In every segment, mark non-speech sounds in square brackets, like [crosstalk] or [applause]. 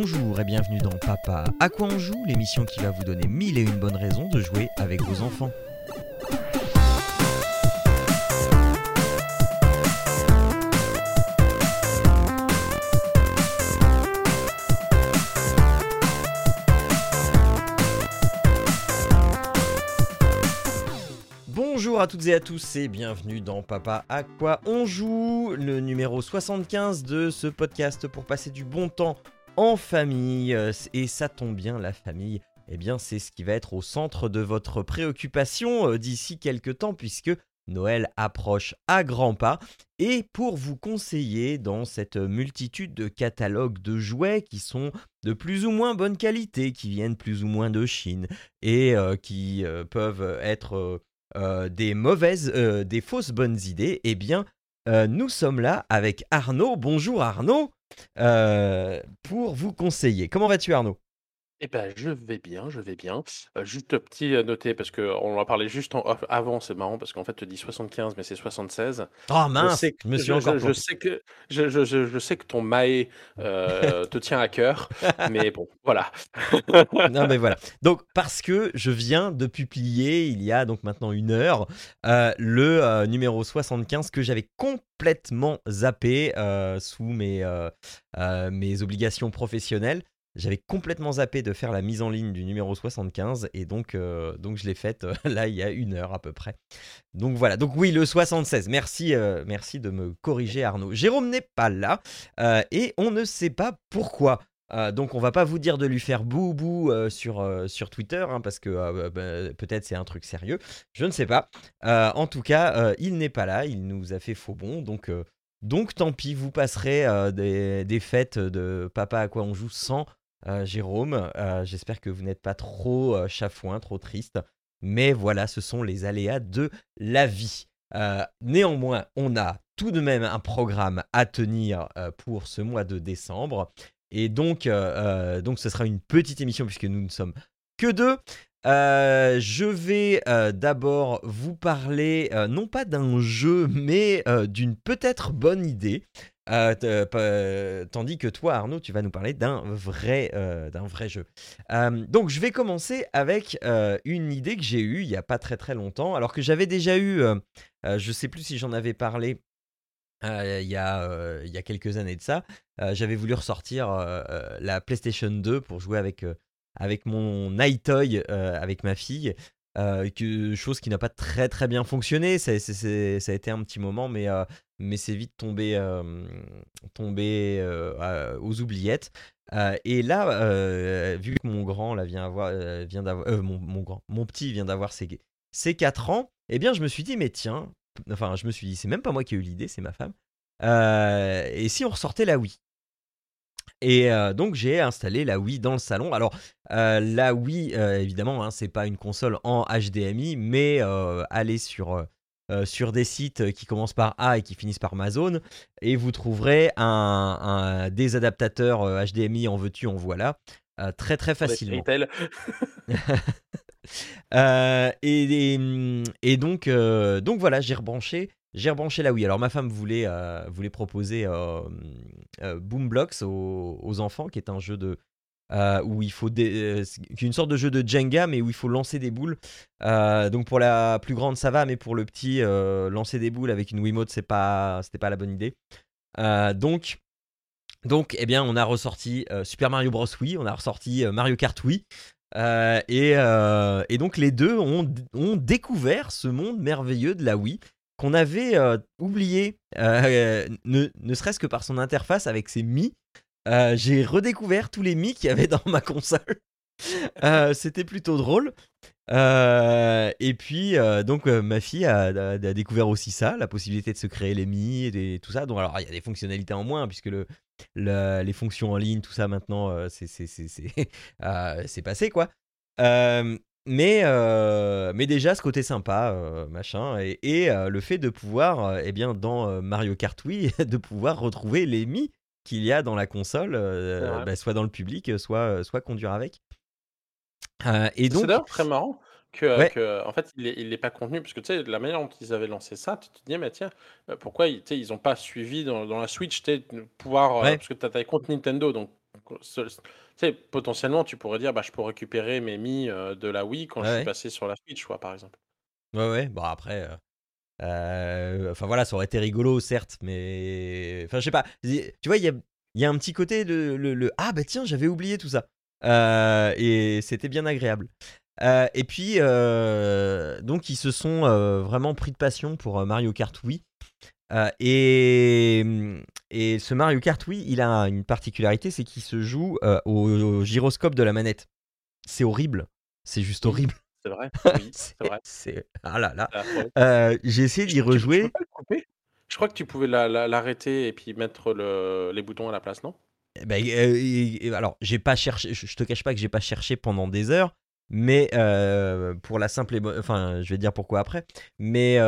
Bonjour et bienvenue dans Papa à quoi on joue, l'émission qui va vous donner mille et une bonnes raisons de jouer avec vos enfants. Bonjour à toutes et à tous et bienvenue dans Papa à quoi on joue, le numéro 75 de ce podcast pour passer du bon temps en famille. Euh, Et ça tombe bien, la famille, eh bien c'est ce qui va être au centre de votre préoccupation euh, d'ici quelques temps puisque Noël approche à grands pas. Et pour vous conseiller dans cette multitude de catalogues de jouets qui sont de plus ou moins bonne qualité, qui viennent plus ou moins de Chine et euh, qui peuvent être des mauvaises, des fausses bonnes idées, eh bien, euh, nous sommes là avec Arnaud. Bonjour Arnaud, euh, pour vous conseiller. Comment vas-tu Arnaud? Eh ben, je vais bien, je vais bien. Heu, juste petit, heu, noté parce qu'on en parlait juste en off avant, c'est marrant parce qu'en fait, tu dis 75 mais c'est 76. Oh Je mince, sais que je me suis je encore je je planté. sais que je je je je sais que ton Mahé, heu, te tient à cœur, mais bon, voilà. [laughs] Non mais voilà. Donc parce que je viens de publier il y a donc maintenant une heure le numéro 75 que j'avais complètement zappé sous mes, mes obligations professionnelles. J'avais complètement zappé de faire la mise en ligne du numéro 75 et donc, euh, donc je l'ai faite euh, [laughs] là il y a une heure à peu près. Donc voilà, donc oui le 76, merci, euh, merci de me corriger Arnaud. Jérôme n'est pas là et on ne sait pas pourquoi. Donc on va pas vous dire de lui faire boubou euh, sur, sur Twitter hein, parce que bah, peut-être c'est un truc sérieux, je ne sais pas. En tout cas, il n'est pas là, il nous a fait faux bon, donc, donc tant pis, vous passerez des, des fêtes de Papa à quoi on joue? sans euh, Jérôme. Euh, J'espère que vous n'êtes pas trop euh, chafouin, trop triste, mais voilà, ce sont les aléas de la vie. Néanmoins, on a tout de même un programme à tenir pour ce mois de décembre. Et donc, ce sera une petite émission puisque nous ne sommes que deux. Je vais d'abord vous parler, non pas d'un jeu, mais d'une peut-être bonne idée. Euh, t- euh, tandis que toi, Arnaud, tu vas nous parler d'un vrai, euh, d'un vrai jeu. Euh, donc, je vais commencer avec euh, une idée que j'ai eue il n'y a pas très très longtemps, alors que j'avais déjà eu, euh, euh, je sais plus si j'en avais parlé euh, il y, euh, y a quelques années de ça, euh, j'avais voulu ressortir euh, euh, la PlayStation 2 pour jouer avec, euh, avec mon iToy, euh, avec ma fille. Euh, chose qui n'a pas très très bien fonctionné, ça, a été un petit moment, mais, euh, mais c'est vite tombé, euh, tombé aux oubliettes. Et là, vu que mon grand là, vient, avoir, vient d'avoir, mon, mon grand, mon petit vient d'avoir ses, ses 4 ans, eh bien je me suis dit, mais tiens, enfin je me suis dit, c'est même pas moi qui ai eu l'idée, c'est ma femme. Et si on ressortait la Wii? Et euh, donc j'ai installé la Wii dans le salon. Alors euh, la Wii, euh, évidemment, hein, c'est pas une console en HDMI, mais allez sur, sur des sites qui commencent par A et qui finissent par Amazon, et vous trouverez un, un- des adaptateurs HDMI en veux-tu, en voilà, très très facilement. [laughs] Et, et, et donc, donc voilà, j'ai rebranché, j'ai rebranché la Wii. Alors ma femme voulait, euh, proposer euh, euh, Boom Blocks aux, enfants, qui est un jeu de euh, où il faut une sorte de jeu de Jenga, mais où il faut lancer des boules. Donc pour la plus grande ça va, mais pour le petit, lancer des boules avec une Wiimote, c'est pas, c'était pas la bonne idée. Donc donc, eh bien, on a ressorti Super Mario Bros. Wii, on a ressorti Mario Kart Wii. Et, et donc, les deux ont, ont découvert ce monde merveilleux de la Wii qu'on avait euh, oublié, euh, ne, ne serait-ce que par son interface avec ses Mi. Euh, J'ai redécouvert tous les Mi qu'il y avait [laughs] dans ma console. C'était plutôt drôle. Et puis, donc, ma fille a, découvert aussi ça, la possibilité de se créer les Mi et tout ça. Donc, alors, il y a des fonctionnalités en moins, puisque le, le- les fonctions en ligne, tout ça, maintenant, [laughs] c'est passé, quoi. Mais, euh, mais déjà, ce côté sympa, euh, machin, et, et, euh, le fait de pouvoir, eh bien, dans Mario Kart Wii, [laughs] de pouvoir retrouver les Mi qu'il y a dans la console, C'est bah, soit dans le public, soit, soit conduire avec. Et C'est donc, d'ailleurs très marrant que, ouais, que, en fait, il est, il est pas contenu, parce que tu sais, de la manière dont ils avaient lancé ça, tu te dis, mais tiens, pourquoi ils, tu sais, ils ont pas suivi dans, dans la Switch, tu pouvoir, ouais, parce que tu as comptes Nintendo, donc potentiellement, tu pourrais dire: «Bah, je peux récupérer mes Mi, euh, de la Wii quand je suis passé sur la Switch», quoi, par exemple. Ouais, ouais, bon après, enfin voilà, ça aurait été rigolo certes, mais enfin je sais pas, tu vois, il y a il y a un petit côté de le «Ah bah tiens, j'avais oublié tout ça», et c'était bien agréable. et puis, donc ils se sont, vraiment pris de passion pour, Mario Kart Wii. Et, mmh, et ce Mario Kart Wii, il a une particularité, c'est qu'il se joue, au gyroscope de la manette. C'est horrible, c'est juste horrible. C'est vrai, [laughs] oui, c'est vrai. ah là là. j'ai essayé d'y rejouer. Je crois que tu pouvais l'arrêter et puis mettre le les boutons à la place, non? Eh ben, alors j'ai pas cherché je te cache pas que j'ai pas cherché pendant des heures, mais pour la simple enfin, je vais dire pourquoi après, mais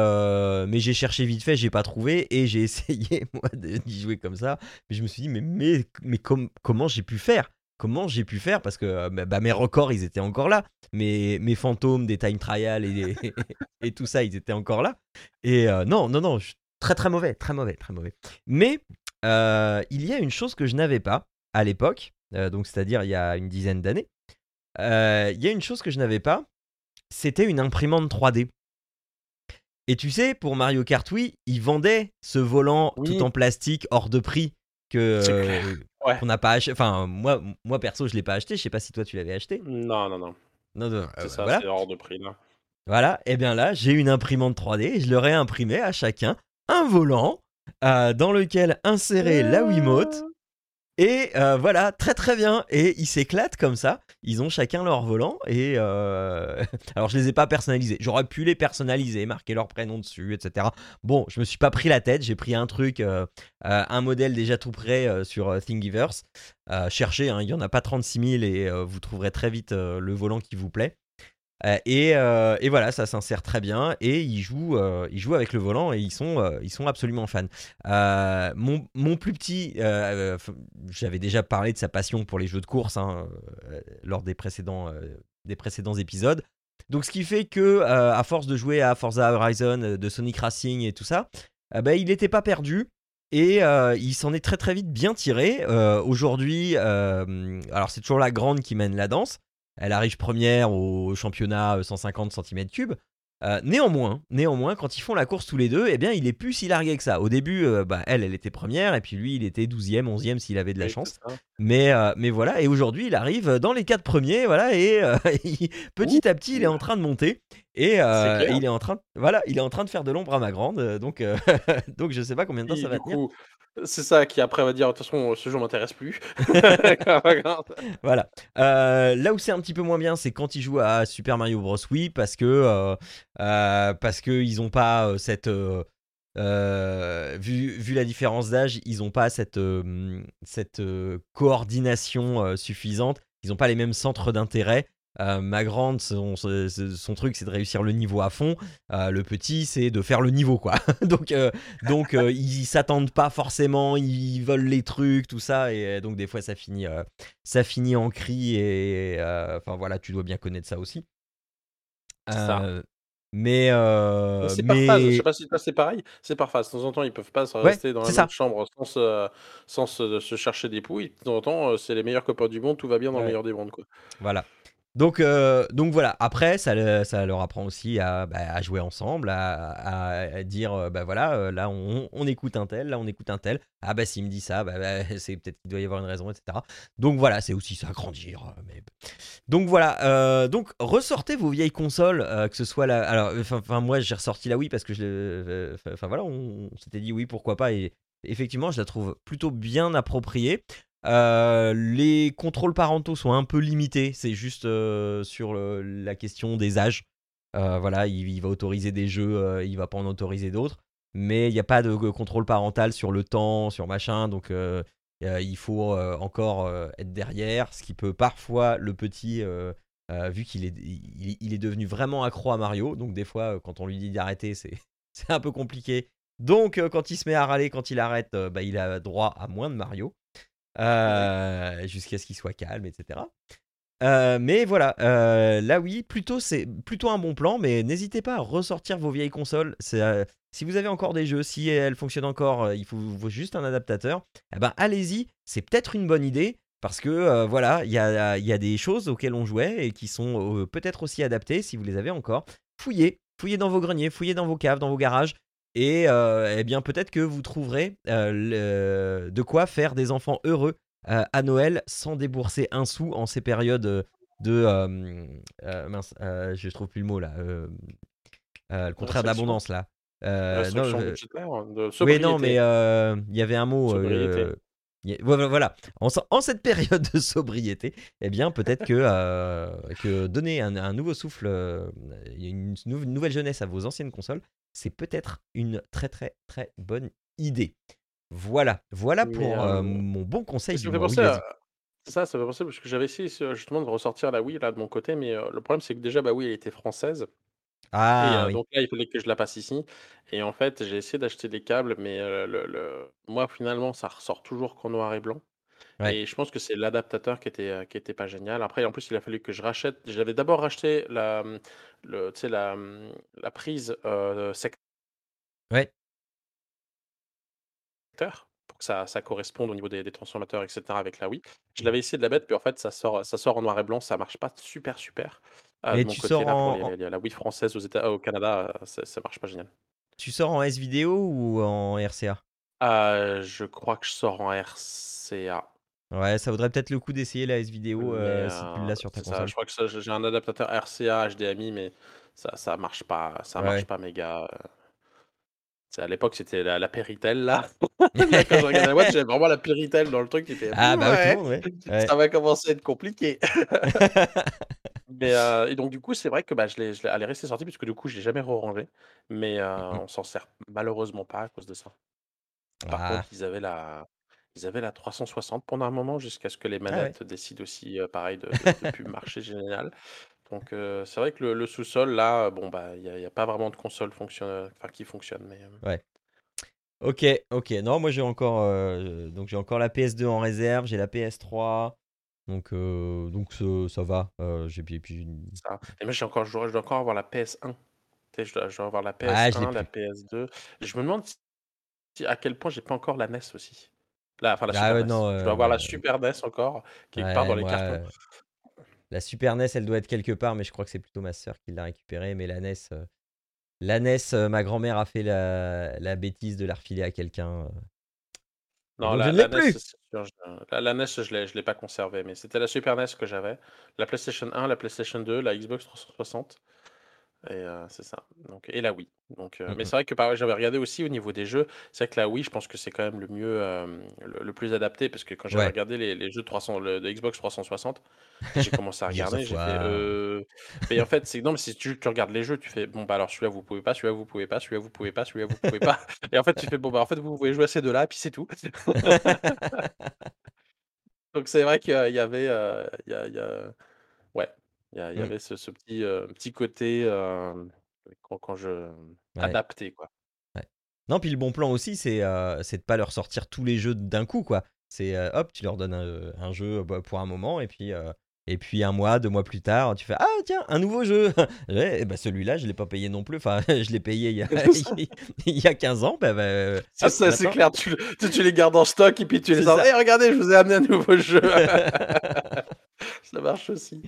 mais j'ai cherché vite fait, j'ai pas trouvé et j'ai [laughs] essayé moi d'y jouer comme ça, mais je me suis dit: «Mais mais mais comment j'ai pu faire? Comment j'ai pu faire?» parce que, bah, bah, mes records, ils étaient encore là, mes mes fantômes des time trials et [laughs] et tout ça, ils étaient encore là et non, non, non, très, très mauvais, très mauvais, très mauvais. Mais il y a une chose que je n'avais pas à l'époque, donc c'est-à-dire il y a une dizaine d'années, euh, il y a une chose que je n'avais pas, c'était une imprimante 3D. Et tu sais, pour Mario Kart Wii, ils vendaient ce volant tout en plastique hors de prix que euh, qu'on n'a pas acheté. Enfin, moi, moi perso, je l'ai pas acheté. Je sais pas si toi tu l'avais acheté. Non, non, non. non, c'est ça, c'est hors de prix là. Voilà. Et bien là, j'ai une imprimante 3D et je leur ai imprimé à chacun un volant euh, dans lequel insérer la Wiimote et euh, voilà, très très bien. Et ils s'éclatent comme ça. Ils ont chacun leur volant. Et euh, [laughs] alors, je les ai pas personnalisés. J'aurais pu les personnaliser, marquer leur prénom dessus, etc. Bon, je me suis pas pris la tête. J'ai pris un truc, euh, un modèle déjà tout prêt sur Thingiverse. cherchez, hein, il y en a pas 36 000 et vous trouverez très vite le volant qui vous plaît. Euh, euh, et, voilà, ça s'insère très bien et ils jouent, euh, ils avec le volant et ils sont, ils sont absolument fans. Mon, plus petit, j'avais déjà parlé de sa passion pour les jeux de course hein, lors des précédents, des précédents épisodes. Donc ce qui fait que à force de jouer à Forza Horizon, de Sonic Racing et tout ça, bah, il n'était pas perdu. Et il s'en est très très vite bien tiré. Aujourd'hui, alors c'est toujours la grande qui mène la danse. Elle arrive première au championnat 150 cm3. Euh, néanmoins, néanmoins, quand ils font la course tous les deux, eh bien, il est plus si largué que ça. Au début, euh, bah, elle, elle était première, et puis lui, il était 12e, 11e s'il avait de la chance. Mais, euh, mais voilà, et aujourd'hui, il arrive dans les quatre premiers, voilà, et [laughs] petit à petit, il est en train de monter. Et, il est en train, voilà, il est en train de faire de l'ombre à ma grande, donc, [laughs] donc je sais pas combien de temps ça va tenir. C'est ça qui après va dire de toute façon ce jeu m'intéresse plus. [laughs] [laughs] voilà. Euh, là où c'est un petit peu moins bien, c'est quand ils jouent à Super Mario Bros. Wii parce que euh, euh, parce que ils ont pas cette vu, vu la différence d'âge, ils ont pas cette cette coordination suffisante. Ils ont pas les mêmes centres d'intérêt. Euh, ma grande, son, truc, c'est de réussir le niveau à fond. Euh, le petit, c'est de faire le niveau, quoi. [laughs] donc, euh, donc ils s'attendent pas forcément, ils veulent les trucs, tout ça, et donc des fois, ça finit, ça finit en cri. Et enfin voilà, tu dois bien connaître ça aussi. Mais, c'est par phase. Je sais pas si c'est pareil. C'est par phase. De temps en temps, ils peuvent pas rester dans la même chambre sans, sans se, chercher des pouilles. De temps en temps, c'est les meilleurs copains du monde. Tout va bien dans le meilleur des mondes, quoi. Voilà. Donc, euh, donc voilà, après, ça, ça, leur apprend aussi à, bah, jouer ensemble, à, dire, euh, bah voilà, euh, là on, écoute un tel, là on écoute un tel. Ah bah s'il me dit ça, bah, bah [laughs] c'est peut-être qu'il doit y avoir une raison, etc. Donc voilà, c'est aussi ça, grandir. Donc voilà, donc ressortez vos vieilles consoles, que ce soit la... Alors, enfin moi j'ai ressorti la Wii parce que je Enfin voilà, on s'était dit oui, pourquoi pas, et effectivement je la trouve plutôt bien appropriée. Euh, les contrôles parentaux sont un peu limités, c'est juste euh, sur la question des âges. Euh, voilà, il, va autoriser des jeux, il va pas en autoriser d'autres, mais il n'y a pas de contrôle parental sur le temps, sur machin, donc il faut encore être derrière, ce qui peut parfois le petit, vu qu'il est, il, est devenu vraiment accro à Mario, donc des fois quand on lui dit d'arrêter, c'est [laughs] un peu compliqué. Donc quand il se met à râler, quand il arrête, bah, il a droit à moins de Mario. Euh, jusqu'à ce qu'il soit calme, etc. Euh, mais voilà, euh, là oui, plutôt c'est plutôt un bon plan, mais n'hésitez pas à ressortir vos vieilles consoles. si vous avez encore des jeux, si elles fonctionnent encore, il faut, juste un adaptateur. Eh ben allez-y, c'est peut-être une bonne idée. Parce que voilà, il y a, y a, des choses auxquelles on jouait et qui sont peut-être aussi adaptées si vous les avez encore. Fouillez, fouillez dans vos greniers, fouillez dans vos caves, dans vos garages. Et eh bien peut-être que vous trouverez de quoi faire des enfants heureux à Noël sans débourser un sou en ces périodes de... mince, je trouve plus le mot là. le contraire d'abondance là. non, oui, non, mais il y avait un mot. Voilà, en, cette période de sobriété, eh bien, peut-être que, euh, que donner un, nouveau souffle, euh, une, nouvelle jeunesse à vos anciennes consoles, c'est peut-être une très très très bonne idée. Voilà, voilà pour euh, mon bon conseil du mois. ça, ça fait penser parce que j'avais essayé justement de ressortir la Wii là de mon côté, mais le problème c'est que déjà bah oui, elle était française. Ah donc là, il fallait que je la passe ici et en fait, j'ai essayé d'acheter des câbles, mais le le moi, finalement, ça ressort toujours qu'en noir et blanc et je pense que c'est l'adaptateur qui était, qui était pas génial. Après, en plus, il a fallu que je rachète j'avais d'abord racheté la, mmh, le tu sais, la, mmh, la prise, euh, Ouais. Que ça ça corresponde au niveau des des transformateurs et cetera avec la Wii. Je l'avais essayé de la mettre, puis en fait, ça sort, ça sort en noir et blanc, ça marche pas super, super. Mais de mon tu côté, sors là, pour en, les la Wii française aux États au Canada, ça ça marche pas génial. tu sors en S-Vidéo ou en RCA Ah, je crois que je sors en RCA. Ouais, ça vaudrait peut-être le coup d'essayer la S-Vidéo Mais si tu l'as sur ta ça, console. je crois que j'ai un adaptateur RCA HDMI, mais ça ça marche pas ça marche pas méga, à l'époque, c'était la la Péritel [laughs] là. Quand je regardais la boîte, j'avais vraiment la Péritel dans le truc qui était: Ah bah «Ouais, ouais, ça va commencer à être compliqué». [laughs] Mais et donc du coup, c'est vrai que, bah, je l'ai elle est restée sortie puisque du coup, je l'ai jamais re-rangée, mais Mmh on s'en sert malheureusement pas à cause de ça. Par contre, Ah. ils avaient la ils avaient la 360 pendant un moment jusqu'à ce que les Ah ouais. manettes décident aussi, pareil de de plus [laughs] marcher génial. Donc c'est vrai que le le sous-sol là, bon, bah, il y a y a pas vraiment de console fonction enfin qui fonctionne, mais Ouais. OK, OK. Non, moi j'ai encore, donc j'ai encore la PS2 en réserve, j'ai la PS3, donc donc ça va, j'ai puis puis Ça et moi j'ai encore je dois je dois encore avoir la PS1. Tu sais, je dois je dois avoir la Ah, je l'ai PS1, la plus. PS2. Je me demande si à quel point j'ai pas encore la NES aussi. Enfin la Ah Super ouais, NES. non, Je dois avoir la Super NES encore, quelque part dans les cartons. La Super NES, elle doit être quelque part, mais je crois que c'est plutôt ma sœur qui l'a récupérée, mais la NES, la NES, ma grand-mère a fait la la bêtise de la refiler à quelqu'un, Non, donc je la ne la l'ai NES, plus! la la NES, je l'ai je l'ai pas conservée, mais c'était la Super NES que j'avais, la PlayStation 1, la PlayStation 2, la Xbox 360 et c'est ça, donc et la Wii, donc Mmh mais mh. c'est vrai que pareil, j'avais regardé aussi au niveau des jeux, c'est vrai que la Wii, je pense que c'est quand même le mieux, le le plus adapté parce que quand j'avais Ouais. regardé les les jeux de 300 le de Xbox 360, j'ai commencé à regarder, j'ai fait: mais en fait, c'est non, mais si tu tu regardes les jeux, tu fais: «Bon, bah, alors celui-là, vous pouvez pas, celui-là, vous pouvez pas, celui-là, vous pouvez pas, celui-là, vous pouvez pas» et en fait, tu fais: «Bon, bah, en fait, vous pouvez jouer à ces 2 là et puis c'est tout». [laughs] Donc c'est vrai qu'il y avait, il y a il y a ouais, il y a il y avait ce ce petit, heu, petit côté, hem, quand quand je Ouais. adapté, quoi. Ouais. Non, puis le bon plan aussi, c'est, heu, c'est de pas leur sortir tous les jeux d'un coup, quoi. C'est, hop, tu leur donnes un, un jeu, bah, pour un moment et puis, et puis 1 mois, 2 mois plus tard, tu fais: «Ah tiens, un nouveau jeu!» [laughs] «Ouais, et bah, celui-là, je l'ai pas payé non plus, enfin, [laughs] je l'ai payé il y a [laughs] il y a 15 ans, bah bah, hop, ça, c'est maintenant» clair, tu tu tu les gardes en stock et puis tu les C'est ça. «Eh regardez, je vous ai amené un nouveau jeu!» Ça marche aussi.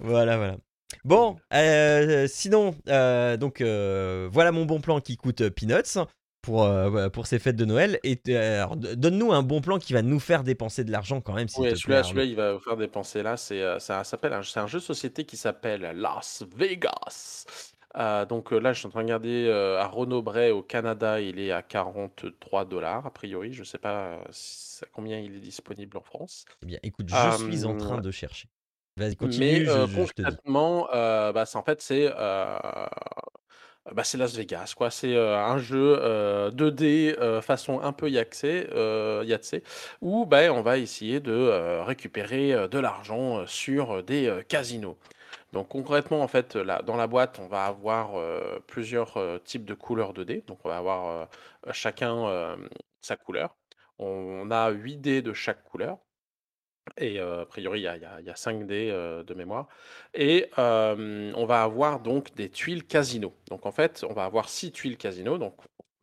Voilà, voilà. Bon, heu, sinon, heu, donc heu, voilà mon bon plan qui coûte peanuts pour, pour ces fêtes de Noël et donne-nous un bon plan qui va nous faire dépenser de l'argent quand même, te plaît, celui-là celui-là, il va vous faire dépenser là, c'est, ça s'appelle c'est un jeu de société qui s'appelle Las Vegas. Donc là, je suis en train de regarder, à Renaud Braies au Canada, il est à 43 a priori, je sais pas à combien il est disponible en France. Eh bien, écoute, je suis en train de chercher. Vas-y, mais continue, je heu, je je te dis. concrètement, bah, c'est en fait, c'est, bah, c'est Las Vegas, quoi. C'est, un jeu, heu, 2D, heu, façon un peu heu, Yatzé, où, bah, on va essayer de, récupérer, de l'argent, sur des, casinos. Donc concrètement, en fait, là, dans la boîte, on va avoir, plusieurs, types de couleurs 2D. Donc on va avoir, chacun, sa couleur. On a 8 dés de chaque couleur et a priori, il y a y a y a 5 dés, de mémoire et on va avoir donc des tuiles casino. Donc en fait, on va avoir 6 tuiles casino, donc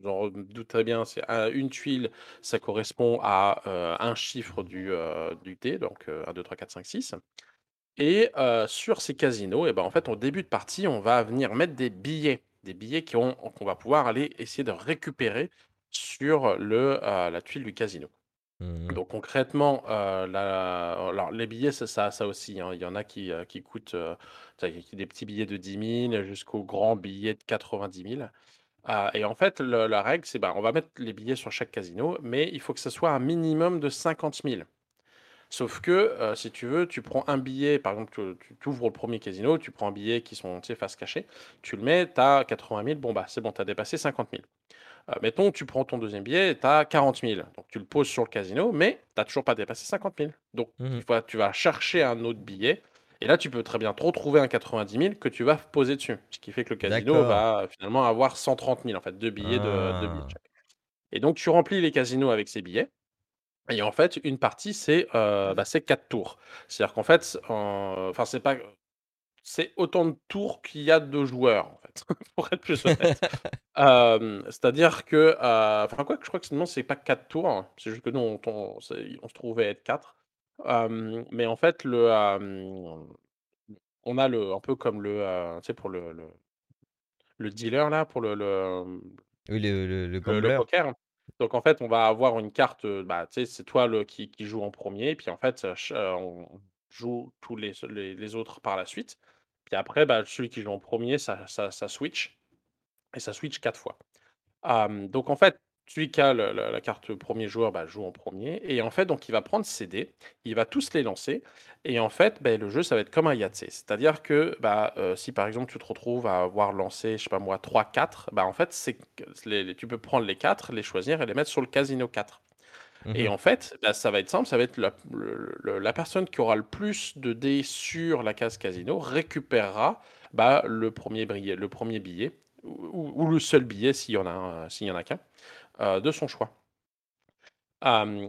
j'en doute très bien, c'est un une tuile, ça correspond à, un chiffre du, heu, du dé, donc heu, 1-2-3-4-5-6 et sur ces casinos et ben, en fait, en début de partie, on va venir mettre des billets. Des billets qu'on va pouvoir aller essayer de récupérer sur le, la tuile du casino. Mmh mh. Donc concrètement, heu, la alors les billets, ça ça ça aussi, hein, il y en a qui, heu, qui coûtent, sais, des petits billets de 10 000 jusqu'aux grands billets de 90 000. Heu et en fait, le la règle, c'est, bah, on va mettre les billets sur chaque casino, mais il faut que ce soit un minimum de 50 000. Sauf que, heu, si tu veux, tu prends un billet, par exemple, tu tu ouvres le premier casino, tu prends un billet qui sont, tu sais, face cachée, tu le mets, tu as 80 000, bon, bah, c'est bon, tu as dépassé 50 000. Heu, mettons, tu prends ton deuxième billet, tu as 40 000, donc tu le poses sur le casino, mais tu as toujours pas dépassé 50 000. Donc Mmh il faut tu vas chercher un autre billet et là, tu peux très bien te retrouver un 90 000 que tu vas poser dessus. Ce qui fait que le casino va finalement avoir 130 000 en fait, 2 billets de 2 billets de Ah! et donc tu remplis les casinos avec ces billets et en fait, une partie, c'est, heu, bah, 4 tours. C'est-à-dire qu'en fait, en enfin, c'est pas c'est autant de tours qu'il y a de joueurs, en fait, [laughs] pour être plus honnête. Hem, [laughs] c'est-à-dire que, heu, enfin quoique je crois que non, c'est pas 4 tours, hein, c'est juste que nous on on c'est on se trouvait être 4. Hem, mais en fait le, on a le un peu comme le, tu sais pour le le le dealer là, pour le le, Oui, le le poker. Donc en fait, on va avoir une carte, bah, tu sais, c'est toi le qui qui joue en premier, puis en fait, on joue tous les les les autres par la suite. Puis après, bah, celui qui joue en premier, ça switch et ça switch 4 fois. Donc en fait, celui qui a la carte premier joueur, bah, joue en premier et en fait, donc il va prendre ses dés, il va tous les lancer et en fait, beh, le jeu, ça va être comme un Yahtzê. C'est-à-dire que, bah, heu, si par exemple, tu te retrouves à avoir lancé, je sais pas moi, trois quatre, bah, en fait, tu peux prendre les 4, les choisir et les mettre sur le casino 4 Mmh et mh. en fait, bah, ça va être simple, ça va être la le le la personne qui aura le plus de dés sur la case casino récupérera, bah, le premier brillet le premier billet ou le seul billet s'il y en a heu, s'il y en a qu'un, heu, de son choix.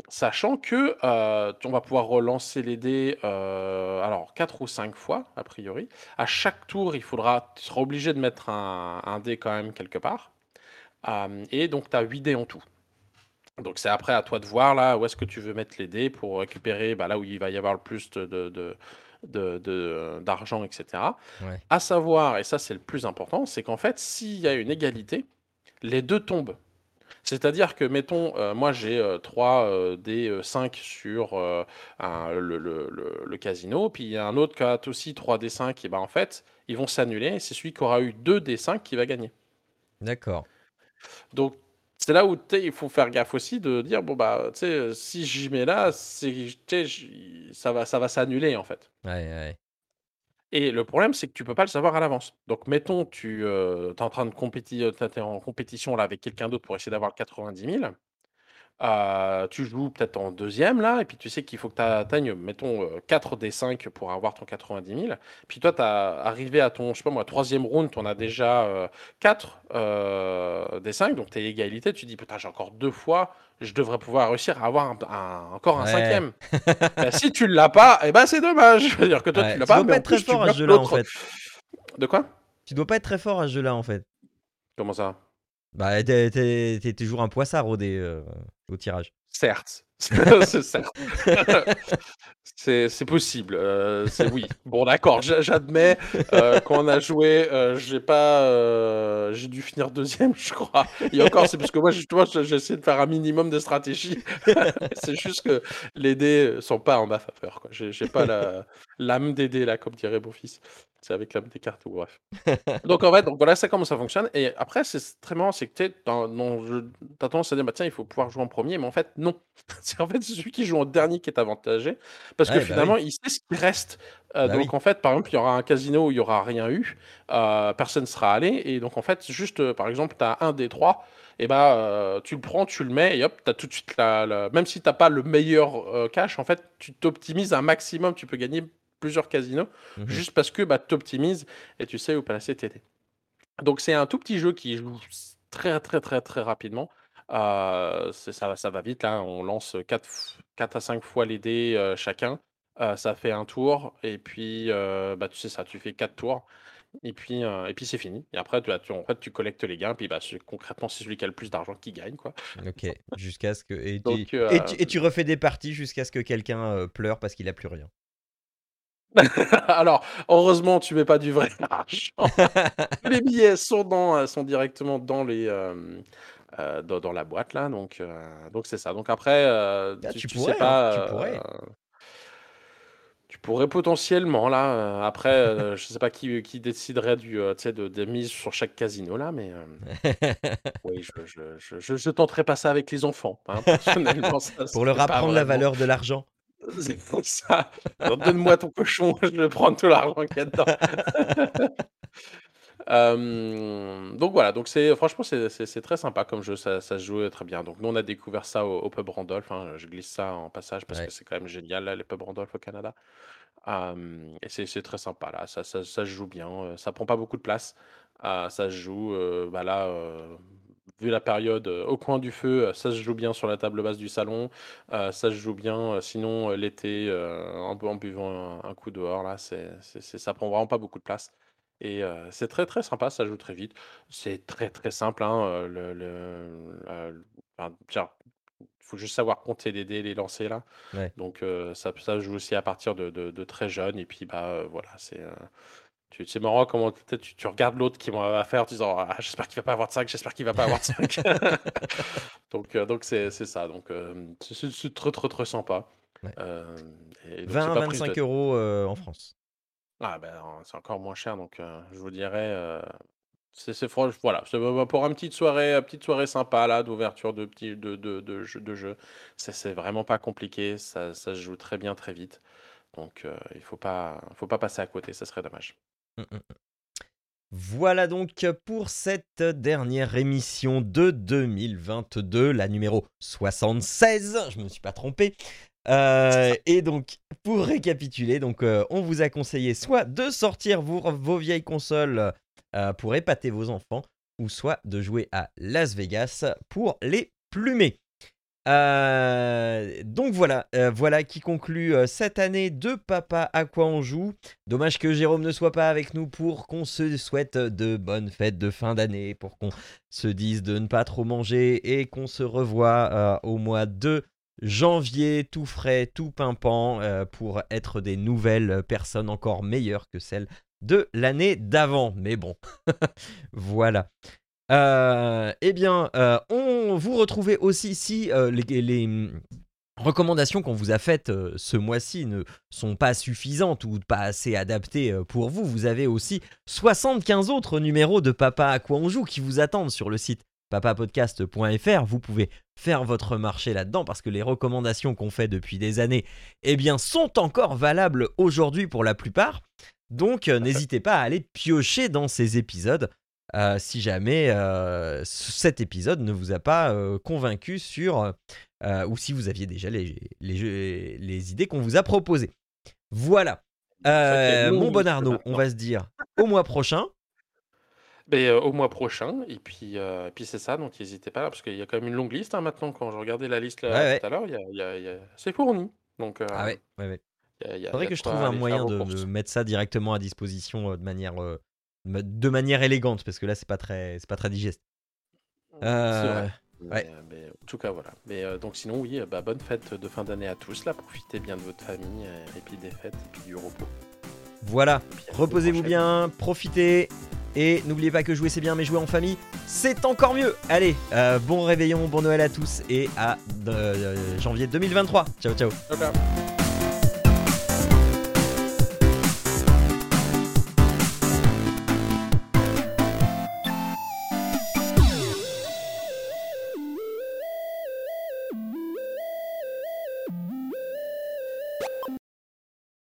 Sachant que, heu, t on va pouvoir relancer les dés, alors 4 ou 5 fois a priori. À chaque tour, il faudra tu seras obligé de mettre un un dé quand même quelque part, et donc tu as 8 dés en tout. Donc c'est après à toi de voir là, où est-ce que tu veux mettre les dés pour récupérer, bah, là où il va y avoir le plus de de de de de d'argent et cetera. Ouais. À savoir et ça c'est le plus important, c'est qu'en fait s'il y a une égalité, les 2 tombent. C'est-à-dire que mettons, heu, moi j'ai, heu, 3, heu, dés, heu, 5 sur, heu, un le le le le casino, puis il y a un autre qui a aussi 3 dés 5 et ben, en fait, ils vont s'annuler et c'est celui qui aura eu 2 dés 5 qui va gagner. D'accord. Donc c'est là où, il faut faire gaffe aussi de dire: «Bon, bah, tu sais, si j'y mets là, c'est ça va ça va s'annuler, en fait». Ouais, ouais, ouais. Et le problème, c'est que tu peux pas le savoir à l'avance. Donc mettons, tu, tu es en train de compéti heu, tu es tu es en compétition là avec quelqu'un d'autre pour essayer d'avoir le 90 000. Heu, tu joues peut-être en deuxième là et puis tu sais qu'il faut que tu atteignes, mettons, heu, 4 des 5 pour avoir ton 90 000. Puis toi, tu as arrivé à ton, je sais pas moi, troisième round, tu en as déjà, heu, 4, heu, des 5, donc tu es égalité. Tu dis: «Putain, j'ai encore 2 fois, je devrais pouvoir réussir à avoir un un encore un Ouais. cinquième. [laughs] Bah, si tu l'as pas et bah, c'est dommage. Je veux dire que toi, tu Ouais, l'as tu pas, dois mais pas être très plus, fort à ce jeu-là, en fait. De quoi? Tu dois pas être très fort à ce jeu-là, en fait. Comment ça? Bah, tu es tu es tu es toujours un poissard au dé, heu, au tirage. Certes, [laughs] [laughs] c'est certes. [laughs] C'est c'est possible, heu, c'est oui. Bon d'accord, j'a j'admets, heu, quand on a joué, heu, j'ai pas, j'ai dû finir deuxième, je crois et encore, c'est parce que moi, justement, je j'essaie de faire un minimum de stratégie. C'est juste que les dés, sont pas en ma faveur. J'ai pas la l'âme des dés, là, comme dirait mon fils. C'est avec l'âme des cartes ou bref. [laughs] Donc en fait, donc voilà, c'est comment ça fonctionne et après c'est très marrant, c'est que tu as tendance à dire: «Bah, tiens, il faut pouvoir jouer en premier, mais en fait, non. [laughs] C'est en fait, celui qui joue en dernier qui est avantagé parce que bah, finalement, oui. il sait ce qui reste. Heu, Bah, donc oui. en fait, par exemple, il y aura un casino où il y aura rien eu, heu, personne sera allé et donc en fait, juste, heu, par exemple, tu as 1 des 3 et bah, tu le prends, tu le mets et hop, tu as tout de suite la la même si tu as pas le meilleur, cash, en fait, tu t'optimises un maximum, tu peux gagner plusieurs casinos Mmh mh. juste parce que, bah, tu optimises et tu sais où placer tes dés. Donc c'est un tout petit jeu qui joue très, très, très, très rapidement. C'est ça va ça va vite, là, on lance 4 f 4 à 5 fois les dés, heu, chacun. Heu, ça fait un tour et puis, bah, tu sais ça, tu fais 4 tours et puis, euh, et puis c'est fini. Et après, tu, tu, en fait, tu collectes les gains, puis bah, concrètement, c'est celui qui a le plus d'argent qui gagne. Quoi. Ok, jusqu'à ce que. Et, tu, et, tu, refais des parties jusqu'à ce que quelqu'un pleure parce qu'il a plus rien. [laughs] Alors, heureusement, tu mets pas du vrai [laughs] argent. [laughs] les billets sont, dans, sont directement dans les. dans, la boîte là donc donc c'est ça donc après ah, tu, pourrais, sais pas tu pourrais tu pourrais potentiellement, là, euh, après, euh, je sais pas qui, qui déciderait du, euh, de, des mises sur chaque casino, là, mais oui, je, je, je, je, tenterai pas ça avec les enfants, hein, personnellement. Pour leur apprendre la valeur de l'argent. [laughs] C'est pour ça. Donne-moi ton cochon, [laughs] je vais prendre tout l'argent qu'il y a dedans. [laughs] donc voilà, donc c'est franchement c'est très sympa comme jeu, ça, ça, se joue très bien. Donc nous on a découvert ça au, pub Randolph, hein, je glisse ça en passage parce que c'est quand même génial là, les pubs Randolph au Canada. et c'est très sympa là, ça, ça, ça, se joue bien, ça prend pas beaucoup de place, ça se joue, bah là, vu la période au coin du feu, ça se joue bien sur la table basse du salon, ça se joue bien sinon l'été en, en, buvant un, un, coup dehors là, c'est ça prend vraiment pas beaucoup de place. Et c'est très, très sympa, ça joue très vite. C'est très, très simple, hein, le le faut juste savoir compter les dés, les lancer là. Donc ça ça joue aussi à partir de de très jeune et puis, bah, voilà, c'est, c'est marrant comment tu tu regardes l'autre qui va faire en disant: «Ah j'espère qu'il va pas avoir de 5, j'espère qu'il va pas avoir de 5». [laughs] Donc donc c'est ça, donc c'est très, très, très sympa. 20 25 euros en France. Ah ben, c'est encore moins cher donc je vous dirais, c'est c'est voilà, pour une petite soirée, petite soirée sympa là d'ouverture de petits de de de jeux de jeux. C'est vraiment pas compliqué, ça ça se joue très bien, très vite. Donc il faut pas faut pas passer à côté, ça serait dommage. Mmh, mmh, mmh. Voilà donc pour cette dernière émission de 2022, la numéro 76, je me suis pas trompé. Euh, et donc, pour récapituler, donc, euh, on vous a conseillé soit de sortir vos, vos vieilles consoles euh, pour épater vos enfants, ou soit de jouer à Las Vegas pour les plumer. Donc voilà, voilà qui conclut cette année de Papa à quoi on joue. Dommage que Jérôme ne soit pas avec nous pour qu'on se souhaite de bonnes fêtes de fin d'année, pour qu'on se dise de ne pas trop manger et qu'on se revoit au mois de janvier tout frais, tout pimpant euh, pour être des nouvelles personnes encore meilleures que celles de l'année d'avant. Mais bon, [laughs] voilà. Euh, eh bien, euh, on vous retrouvez aussi si les, mm, recommandations qu'on vous a faites ce mois-ci ne sont pas suffisantes ou pas assez adaptées pour vous. Vous avez aussi 75 autres numéros de Papa à quoi on joue qui vous attendent sur le site papapodcast.fr, vous pouvez faire votre marché là-dedans parce que les recommandations qu'on fait depuis des années eh bien, sont encore valables aujourd'hui pour la plupart. Donc euh, n'hésitez pas à aller piocher dans ces épisodes euh, si jamais euh, cet épisode ne vous a pas convaincu sur ou si vous aviez déjà les, les, les idées qu'on vous a proposées. Voilà. mon bon Arnaud, on va se dire au mois prochain. Ben, au mois prochain et puis, puis c'est ça, donc n'hésitez pas, parce qu'il y a quand même une longue liste, hein, maintenant. Quand je regardais la liste là, tout à l'heure, il y a y a c'est fourni, donc Ah ouais, ouais, ouais. Faudrait que je trouve un moyen de mettre ça directement à disposition, de manière, de manière élégante, parce que là, c'est pas très c'est pas très digeste. C'est vrai, ouais. en tout cas, voilà. Mais, donc sinon, oui, bah, bonne fête de fin d'année à tous, là. Profitez bien de votre famille, et puis des fêtes et puis du repos. Voilà, reposez-vous bien, profitez et n'oubliez pas que jouer c'est bien, mais jouer en famille c'est encore mieux. Allez, euh, bon réveillon, bon Noël à tous et à euh, janvier 2023. Ciao, ciao. ciao, ciao.